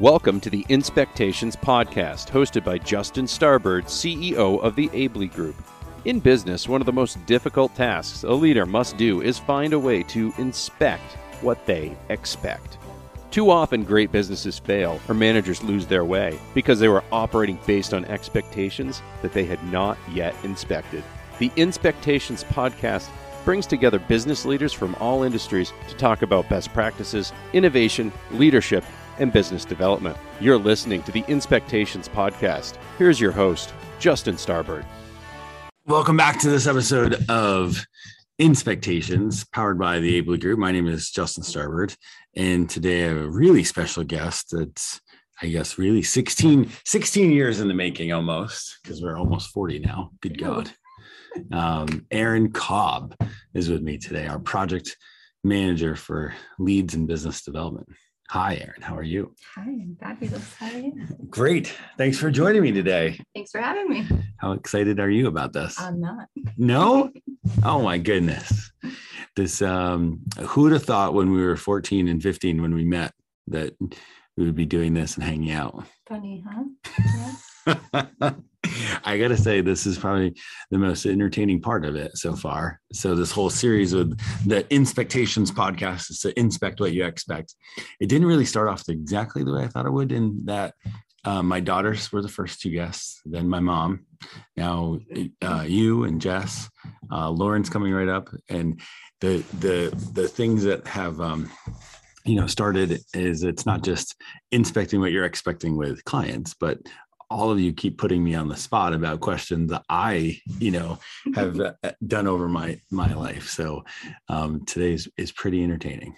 Welcome to the Inspectations Podcast, hosted by Justin Starbird, CEO of the Aebli Group. In business, one of the most difficult tasks a leader must do is find a way to inspect what they expect. Too often, great businesses fail or managers lose their way because they were operating based on expectations that they had not yet inspected. The Inspectations Podcast brings together business leaders from all industries to talk about best practices, innovation, leadership, and business development. You're listening to the Inspectations Podcast. Here's your host, Justin Starbird. Welcome back to this episode of Inspectations, powered by the Aebli Group. My name is Justin Starbird, and today I have a really special guest that's, I guess, really 16, 16 years in the making almost, because we're almost 40 now. Good God. Um, Erin Cobb is with me today, our project manager for leads and business development. Hi, Erin. How are you? Hi, I'm fabulous. How are you? Great. Thanks for joining me today. Thanks for having me. How excited are you about this? I'm not. No? Oh my goodness. This um who would have thought when we were 14 and 15 when we met that we would be doing this and hanging out? Funny, huh? Yeah. I got to say, this is probably the most entertaining part of it so far. So, this whole series with the Inspectations podcast is to inspect what you expect. It didn't really start off exactly the way I thought it would, in that uh, my daughters were the first two guests, then my mom, now uh, you and Jess, uh, Lauren's coming right up, and the the the things that have um, you know started is it's not just inspecting what you're expecting with clients, but all of you keep putting me on the spot about questions that I, you know, have uh, done over my my life. So um, today's is pretty entertaining.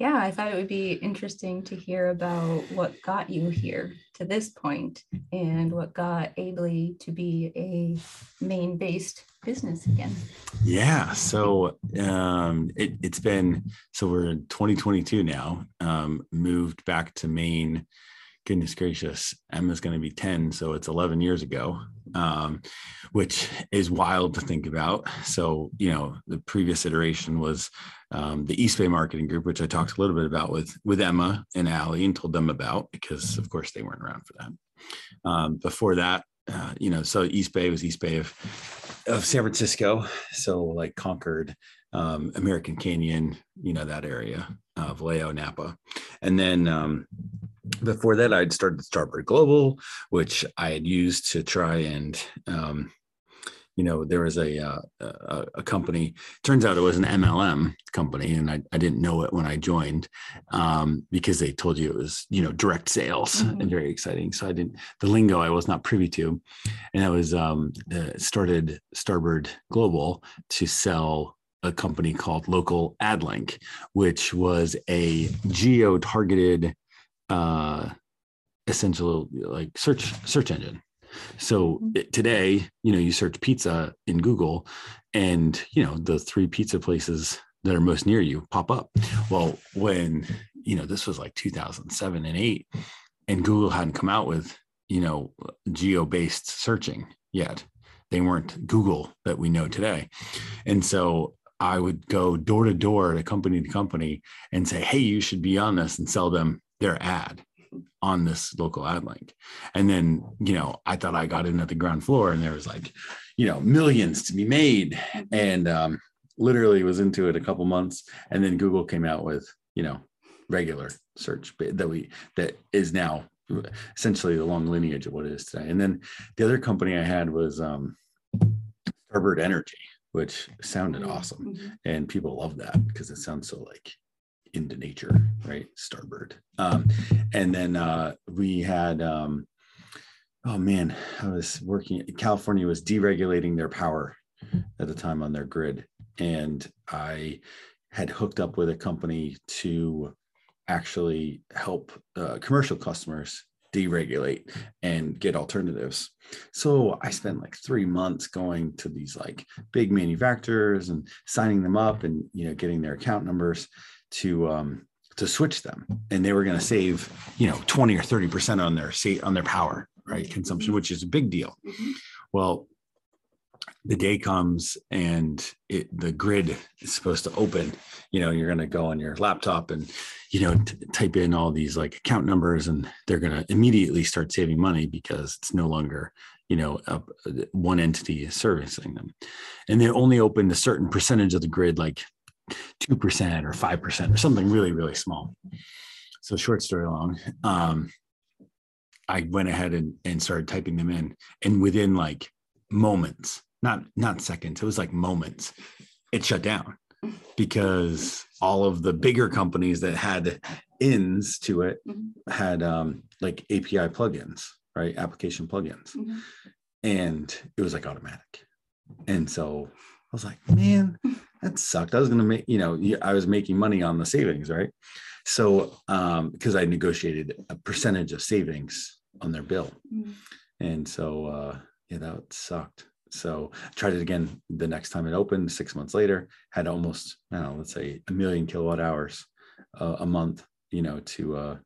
Yeah, I thought it would be interesting to hear about what got you here to this point and what got Aebli to be a Maine based business again. Yeah, so um, it, it's been so we're in 2022 now. Um, moved back to Maine goodness gracious, Emma's going to be 10. So it's 11 years ago, um, which is wild to think about. So, you know, the previous iteration was um, the East Bay Marketing Group, which I talked a little bit about with, with Emma and Allie and told them about because, of course, they weren't around for that. Um, before that, uh, you know, so East Bay was East Bay of, of San Francisco. So like Concord, um, American Canyon, you know, that area, uh, Vallejo, Napa. And then um, before that, I'd started Starboard Global, which I had used to try and, um, you know, there was a, uh, a, a company. Turns out it was an MLM company, and I, I didn't know it when I joined um, because they told you it was, you know, direct sales mm-hmm. and very exciting. So I didn't the lingo I was not privy to, and I was um, uh, started Starboard Global to sell a company called Local AdLink, which was a geo targeted uh, essential like search search engine. So mm-hmm. today, you know, you search pizza in Google, and you know the three pizza places that are most near you pop up. Well, when you know this was like 2007 and eight, and Google hadn't come out with you know geo based searching yet. They weren't Google that we know today, and so I would go door to door to company to company and say, "Hey, you should be on this," and sell them their ad on this local ad link. And then, you know, I thought I got in at the ground floor and there was like, you know, millions to be made. And um, literally was into it a couple months. And then Google came out with, you know, regular search that we, that is now essentially the long lineage of what it is today. And then the other company I had was um, Energy, which sounded mm-hmm. awesome. Mm-hmm. And people love that because it sounds so like into nature, right? Starbird. Um, and then uh, we had, um, oh man, I was working, California was deregulating their power at the time on their grid. And I had hooked up with a company to actually help uh, commercial customers deregulate and get alternatives. So I spent like three months going to these like big manufacturers and signing them up and you know getting their account numbers to um, to switch them, and they were going to save you know twenty or thirty percent on their on their power right consumption, which is a big deal. Mm-hmm. Well, the day comes and it the grid is supposed to open you know you're going to go on your laptop and you know t- type in all these like account numbers and they're going to immediately start saving money because it's no longer you know a, one entity is servicing them and they only opened a certain percentage of the grid like 2% or 5% or something really really small. So short story long. Um, i went ahead and, and started typing them in and within like moments not not seconds it was like moments it shut down because all of the bigger companies that had ins to it Mhm. had um like api plugins right? Application plugins. Mhm. and it was like automatic. And so i was like man that sucked. I was gonna make you know i was making money on the savings right? So um because i negotiated a percentage of savings on their bill. Mhm. and so uh yeah that sucked. So I tried it again the next time it opened six months later had almost i don't know let's say a million kilowatt hours uh, a month you know to uh,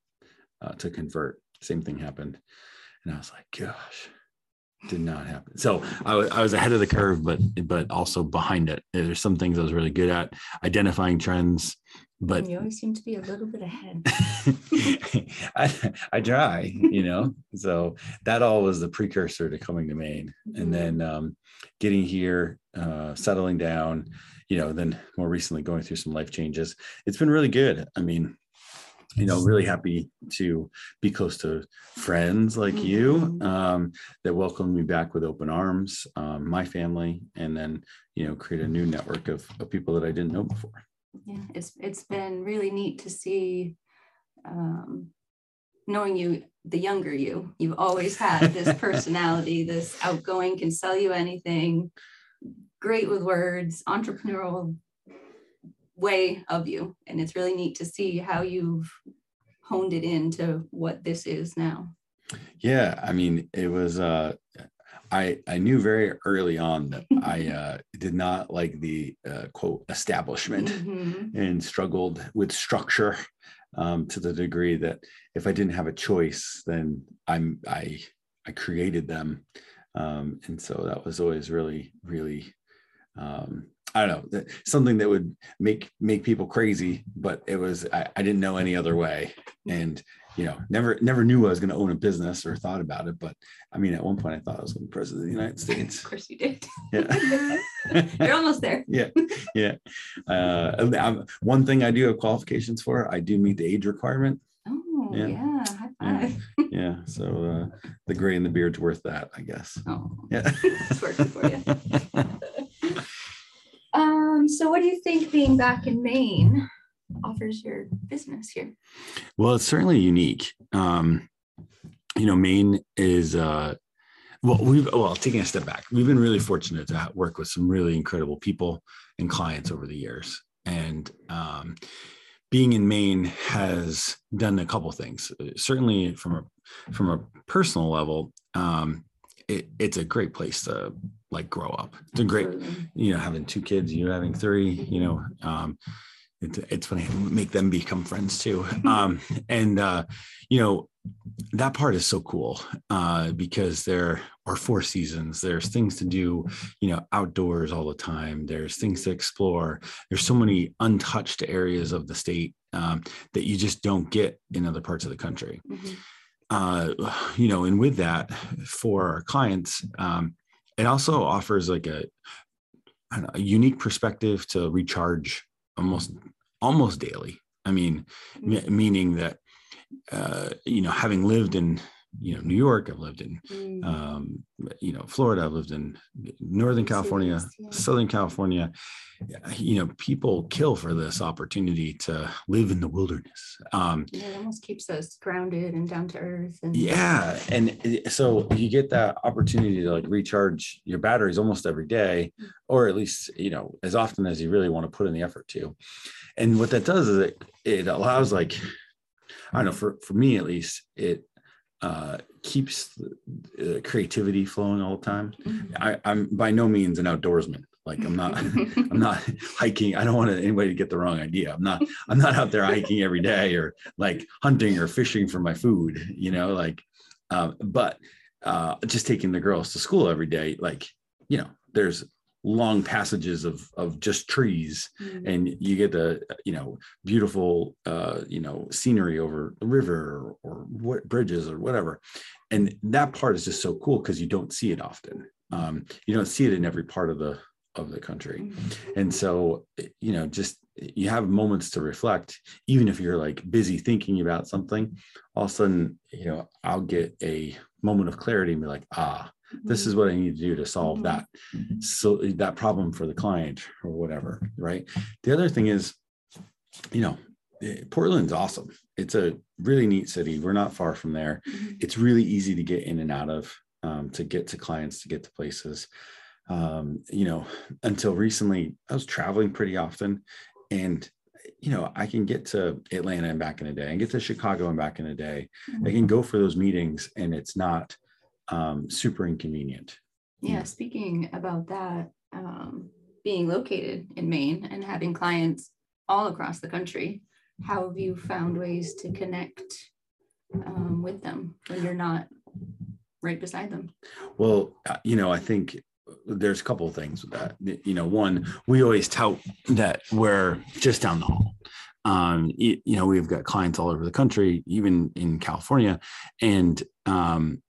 uh to convert. Same thing happened. And i was like gosh did not happen so I was ahead of the curve but but also behind it there's some things i was really good at identifying trends but you always seem to be a little bit ahead. I, I try, you know. So that all was the precursor to coming to Maine, Mhm. and then um, getting here, uh, settling down, you know. Then more recently, going through some life changes. It's been really good. I mean, you know, really happy to be close to friends like you Mhm. um, that welcomed me back with open arms, um, my family, and then you know, create a new network of, of people that I didn't know before. yeah it's it's been really neat to see um knowing you the younger you you've always had this personality this outgoing can sell you anything great with words entrepreneurial way of you. And it's really neat to see how you've honed it into what this is now. Yeah, I mean, it was uh I I knew very early on that I uh did not like the uh, quote establishment Mhm. and struggled with structure um to the degree that if I didn't have a choice then I'm I I created them. Um and so that was always really really um I don't know something that would make make people crazy but it was I, I didn't know any other way and you know, never never knew I was going to own a business or thought about it. But I mean, at one point, I thought I was going to be president of the United States. of course you did Yeah, you're almost there yeah, yeah. Uh, one thing I do have qualifications for. I do meet the age requirement. oh Yeah. yeah, high Yeah. five Yeah, so uh, the gray and the beard's worth that, I guess. oh Yeah. it's working for you Um, so what do you think being back in Maine offers your business here? Well, it's certainly unique. Um, you know, Maine is uh, well, we've well, taking a step back, we've been really fortunate to work with some really incredible people and clients over the years, and um, being in Maine has done a couple things. Uh, Certainly, from a from a personal level, um, it, it's a great place to like grow up. It's a great you know, having two kids, you having three, you know, um, it's, it's funny, make them become friends too. Um, and, uh, you know, that part is so cool uh, because there are four seasons. There's things to do, you know, outdoors all the time. There's things to explore. There's so many untouched areas of the state um, that you just don't get in other parts of the country Mhm. uh, you know, and with that, for our clients, um, it also offers like a, I don't know, a unique perspective to recharge almost almost daily. I mean, me- meaning that uh, you know, having lived in you know New York, I've lived in Mm. um, you know Florida, I've lived in Northern California, yeah. Southern California. You know, people kill for this opportunity to live in the wilderness. Um, Yeah, it almost keeps us grounded and down to earth. And yeah and so you get that opportunity to like recharge your batteries almost every day or at least you know as often as you really want to put in the effort to and what that does is it it allows like i don't know for for me at least it uh keeps the, uh, creativity flowing all the time Mhm. I, i'm by no means an outdoorsman like i'm not I'm not hiking. I don't want anybody to get the wrong idea. I'm not, I'm not out there hiking every day or like hunting or fishing for my food, you know, like, um, but uh, just taking the girls to school every day, like you know there's long passages of of just trees. Mhm. and you get the you know beautiful uh you know scenery over the river or, or what bridges or whatever. And that part is just so cool because you don't see it often. Um you don't see it in every part of the of the country. Mhm. and so you know just you have moments to reflect. Even if you're like busy thinking about something all of a sudden you know i'll get a moment of clarity and be like ah this is what i need to do to solve Mhm. that so that problem for the client or whatever right? The other thing is you know eh, portland's awesome. It's a really neat city. We're not far from there. Mhm. it's really easy to get in and out of um, to get to clients to get to places. Um, you know until recently i was traveling pretty often and you know i can get to atlanta and back in a day. And get to chicago and back in a day. I can go for those meetings and it's not um, super inconvenient Yeah, speaking about that, um, being located in Maine and having clients all across the country, how have you found ways to connect um, with them when you're not right beside them? Well, uh, you know, I think there's a couple of things with that. You know, one, we always tout that we're just down the hall. Um, y- you know, we've got clients all over the country, even in California, and um,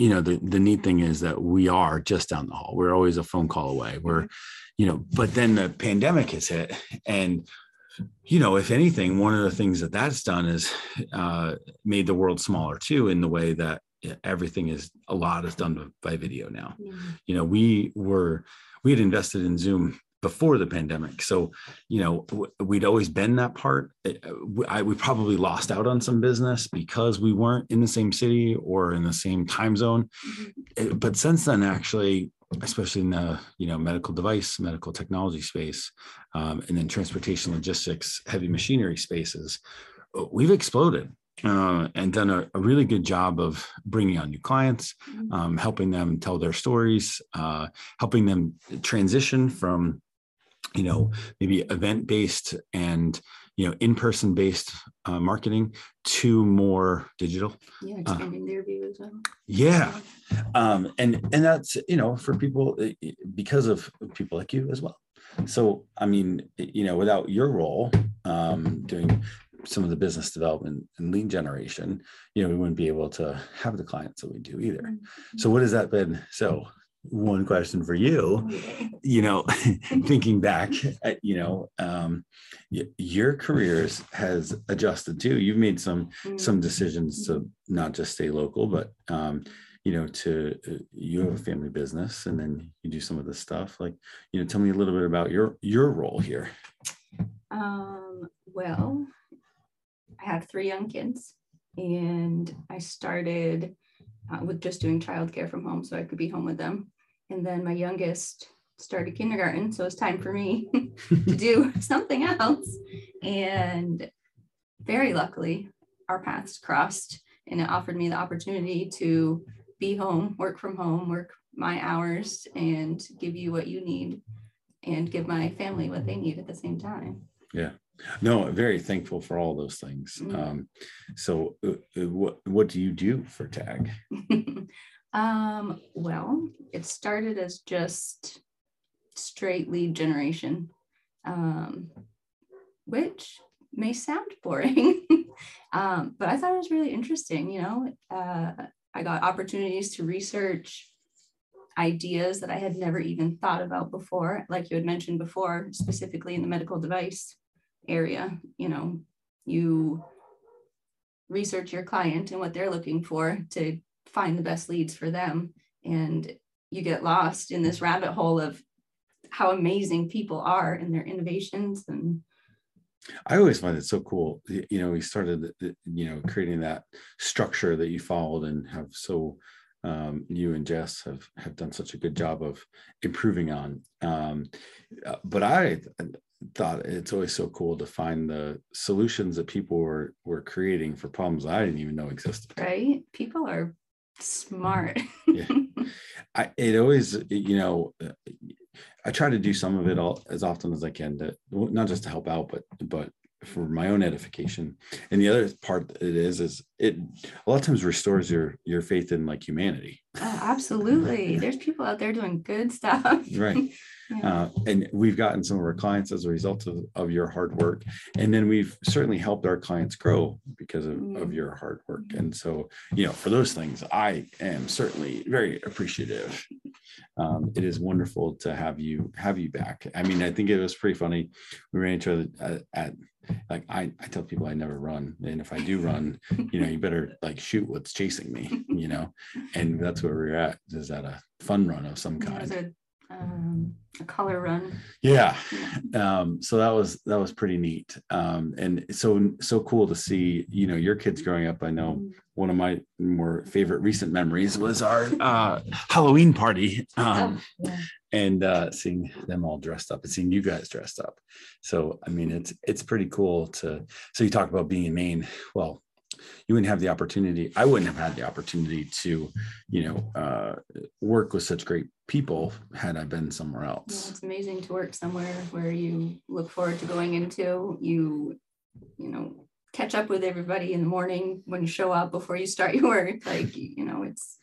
you know, the the neat thing is that we are just down the hall. We're always a phone call away. We're, you know, but then the pandemic has hit, and you know, if anything, one of the things that that's done is uh, made the world smaller too, in the way that everything is a lot is done by video now you know we were we had invested in zoom before the pandemic so you know we'd always been that part Uh, I, we probably lost out on some business because we weren't in the same city or in the same time zone Mhm. Uh, but since then actually especially in the you know medical device medical technology space um, and then transportation logistics heavy machinery spaces uh, we've exploded uh, and done a, a really good job of bringing on new clients Mhm. um, helping them tell their stories, uh, helping them transition from, you know, maybe event based and, you know, in person based uh, marketing to more digital. Yeah, expanding their view as well. Yeah. Um, and, and that's, you know, for people eh, because of people like you as well. So, I mean, you know, without your role um, doing some of the business development and lead generation, you know, we wouldn't be able to have the clients that we do either. Mhm. So what has that been? So one question for you, you know, thinking back, at, you know, um, your careers has adjusted too. You've made some some decisions to not just stay local, but um, you know, to uh, you have a family business, and then you do some of this stuff. Like, you know, tell me a little bit about your your role here. Um, well, I have three young kids, and I started uh, with just doing childcare from home so I could be home with them. And then my youngest started kindergarten, so it's time for me to do something else. And very luckily, our paths crossed, and it offered me the opportunity to be home, work from home, work my hours, and give you what you need, and give my family what they need at the same time. No, very thankful for all those things. Mm. Um, so, uh, uh, what what do you do for Tag? um, well, it started as just straight lead generation, um, which may sound boring, um, but I thought it was really interesting. You know, uh, I got opportunities to research ideas that I had never even thought about before, like you had mentioned before, specifically in the medical device area. You know, you research your client and what they're looking for to find the best leads for them and you get lost in this rabbit hole of how amazing people are and their innovations and I always find it so cool. You know, we started, you know, creating that structure that you followed and have so, um, you and Jess have have done such a good job of improving on. Um, uh, but I thought it's always so cool to find the solutions that people were were creating for problems I didn't even know existed. right people are smart Yeah. I it always you know uh, I try to do some of it all as often as I can to not just to help out but but for my own edification and the other part it is is it a lot of times restores your your faith in like humanity Oh, absolutely. There's people out there doing good stuff. right Yeah. uh, and we've gotten some of our clients as a result of, of your hard work. And then we've certainly helped our clients grow because of, of Mm. your hard work. And so you know for those things i am certainly very appreciative. Um, it is wonderful to have you have you back. I mean i think it was pretty funny. We ran into each other at, at like I, I tell people i never run. And if i do run you know you better like shoot what's chasing me you know? And that's where we're at is at a fun run of some It was kind. a, um, a color run. yeah Yeah. um so that was that was pretty neat um and so so cool to see you know your kids growing up i know one of my more favorite recent memories was our uh halloween party um Oh, yeah. and uh seeing them all dressed up and seeing you guys dressed up so i mean it's it's pretty cool to so you talk about being in maine well you wouldn't have the opportunity i wouldn't have had the opportunity to you know uh work with such great people had i been somewhere Yeah, else it's amazing to work somewhere where you look forward to going into. You, you know, catch up with everybody in the morning when you show up before you start your work. Like, you know, it's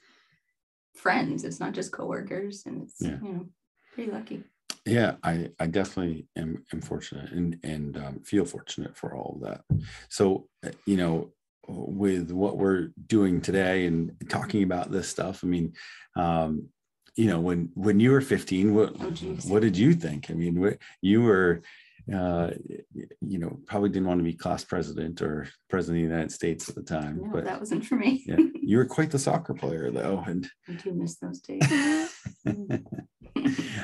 friends. It's not just coworkers, and it's Yeah. you know pretty lucky. yeah i i definitely am, am fortunate and and um, feel fortunate for all of that so uh, you know with what we're doing today and talking about this stuff i mean um you know when when you were 15 what Oh, what did you think i mean what, you were uh you know probably didn't want to be class president or president of the united states at the time No, but that wasn't for me. yeah you were quite the soccer player though and I do miss those days.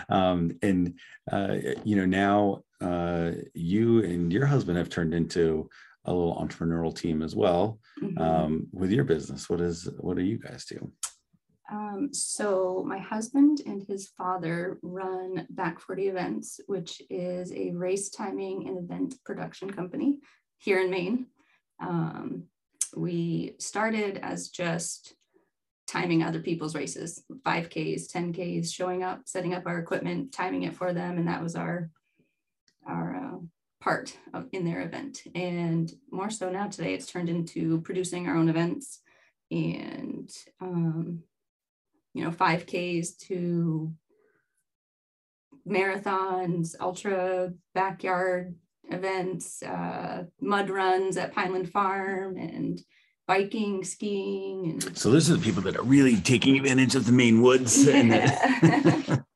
um, and uh, you know now uh, you and your husband have turned into a little entrepreneurial team as well Mhm. um, with your business. What is what do you guys do? Um, so my husband and his father run Back 40 Events, which is a race timing and event production company here in Maine. Um, we started as just timing other people's races, 5Ks, 10Ks, showing up, setting up our equipment, timing it for them, and that was our our uh, part of, in their event. And more so now today, it's turned into producing our own events and um, you know 5ks to marathons ultra backyard events uh, mud runs at pineland farm and biking skiing and So those are the people that are really taking advantage of the Maine woods. And Yeah.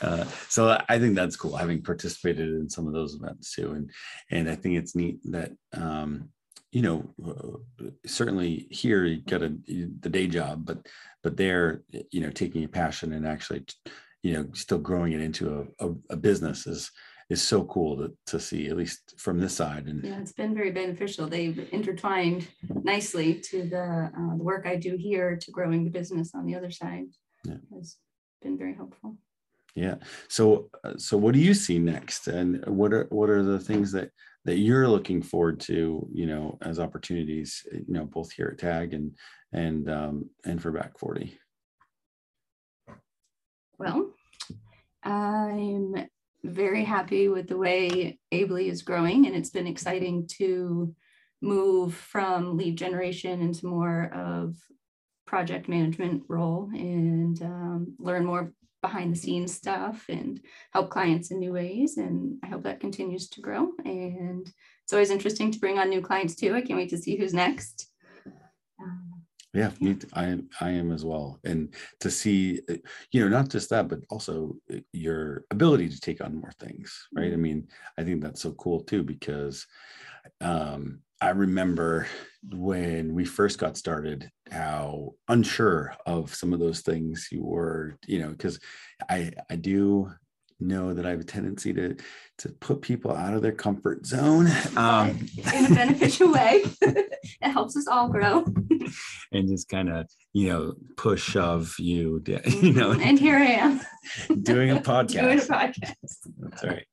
uh, so I think that's cool, having participated in some of those events too, and and I think it's neat that um, you know uh, certainly here you got a the day job, but but there you know taking a passion and actually you know still growing it into a, a, a business is is so cool to, to see at least from this side and yeah it's been very beneficial. They've intertwined nicely to the, uh, the work i do here to growing the business on the other side. Yeah. has been very helpful Yeah. So, uh, so what do you see next, and what are what are the things that that you're looking forward to? You know, as opportunities. You know, both here at Tag and and um, and for Back Forty. Well, I'm very happy with the way Aebli is growing, and it's been exciting to move from lead generation into more of project management role and um, learn more behind the scenes stuff and help clients in new ways. And I hope that continues to grow. And it's always interesting to bring on new clients too. I can't wait to see who's next. Um, Yeah, me I am. I am as well, and to see, you know, not just that, but also uh, your ability to take on more things, right? I mean, I think that's so cool too because um, I remember when we first got started, how unsure of some of those things you were, you know, because I I do know that I have a tendency to to put people out of their comfort zone. Um, in a beneficial way. it helps us all grow. and just kind of you know push shove you you know and here I am doing a podcast doing a podcast podcast. that's right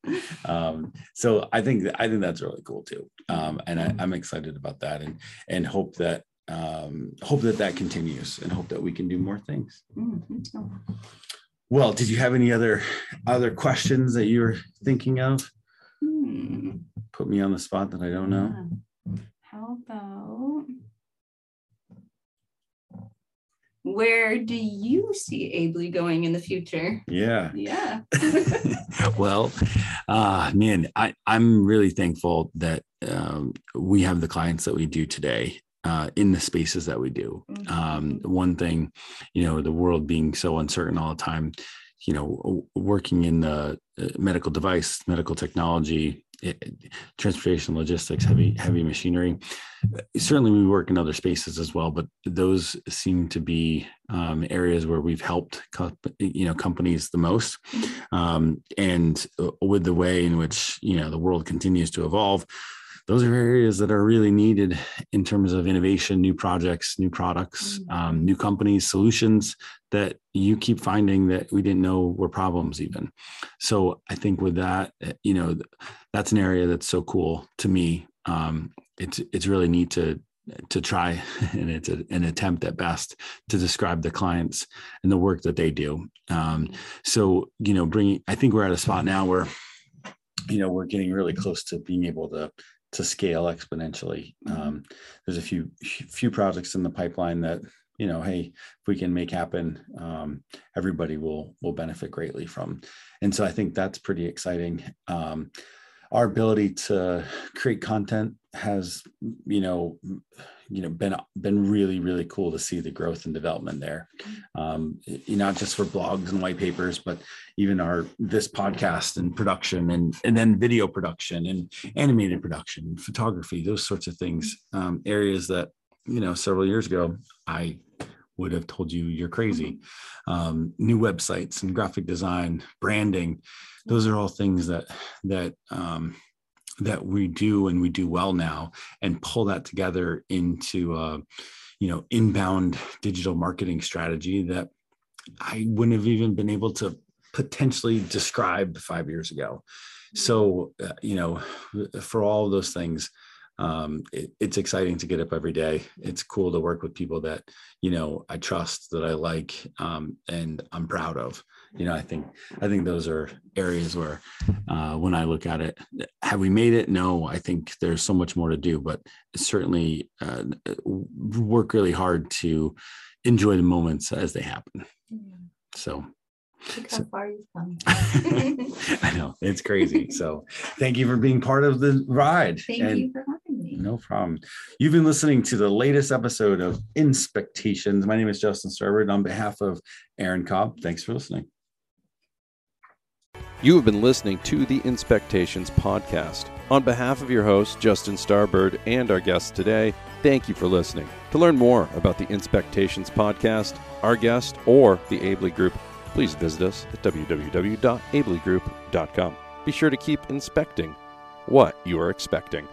um so i think i think that's really cool too um and I, i'm excited about that and and hope that um hope that that continues and hope that we can do more things Mm, me well did you have any other other questions that you were thinking of Hmm. put me on the spot that I don't know. Yeah. How about where do you see Aebli going in the future? Yeah. Yeah. well, uh, man, I, I'm really thankful that um, we have the clients that we do today uh, in the spaces that we do. Um, one thing, you know, the world being so uncertain all the time, you know, working in the uh, medical device, medical technology, eh, transportation, logistics, heavy heavy machinery. uh, Certainly, we work in other spaces as well, but those seem to be um, areas where we've helped, co- you know, companies the most. Um, and uh, with the way in which you know the world continues to evolve, those are areas that are really needed in terms of innovation, new projects, new products, Mhm. um, new companies, solutions that you keep finding that we didn't know were problems even. So I think with that, eh, you know, that's an area that's so cool to me. Um, it's it's really neat to to try and it's a, an attempt at best to describe the clients and the work that they do. Um, so you know, bringing I think we're at a spot now where you know we're getting really close to being able to to scale exponentially. Mhm. Um, there's a few few projects in the pipeline that you know, hey, if we can make happen, um, everybody will will benefit greatly from. And so I think that's pretty exciting. Um, our ability to create content has, you know, you know, been been really really cool to see the growth and development there. Um, not just for blogs and white papers, but even our this podcast and production and and then video production and animated production, photography, those sorts of things. Um, areas that you know several years ago I would have told you you're crazy. Um, new websites and graphic design, branding, those are all things that that um, that we do and we do well now, and pull that together into uh, you know inbound digital marketing strategy that I wouldn't have even been able to potentially describe five years ago. So uh, you know, for all of those things, um, it, it's exciting to get up every day. It's cool to work with people that you know I trust, that I like, um, and I'm proud of. You know, I think I think those are areas where, uh, when I look at it, have we made it? No, I think there's so much more to do, but certainly uh, work really hard to enjoy the moments as they happen. So Look how far you've come. I know it's crazy. So thank you for being part of the ride. Thank And you for having me. No problem. You've been listening to the latest episode of Inspectations. My name is Justin Starbird. On behalf of Erin Cobb, thanks for listening. You have been listening to the Inspectations podcast. On behalf of your host, Justin Starbird, and our guests today, thank you for listening. To learn more about the Inspectations podcast, our guest, or the Aebli Group, please visit us at www.aebligroup.com. Be sure to keep inspecting what you are expecting.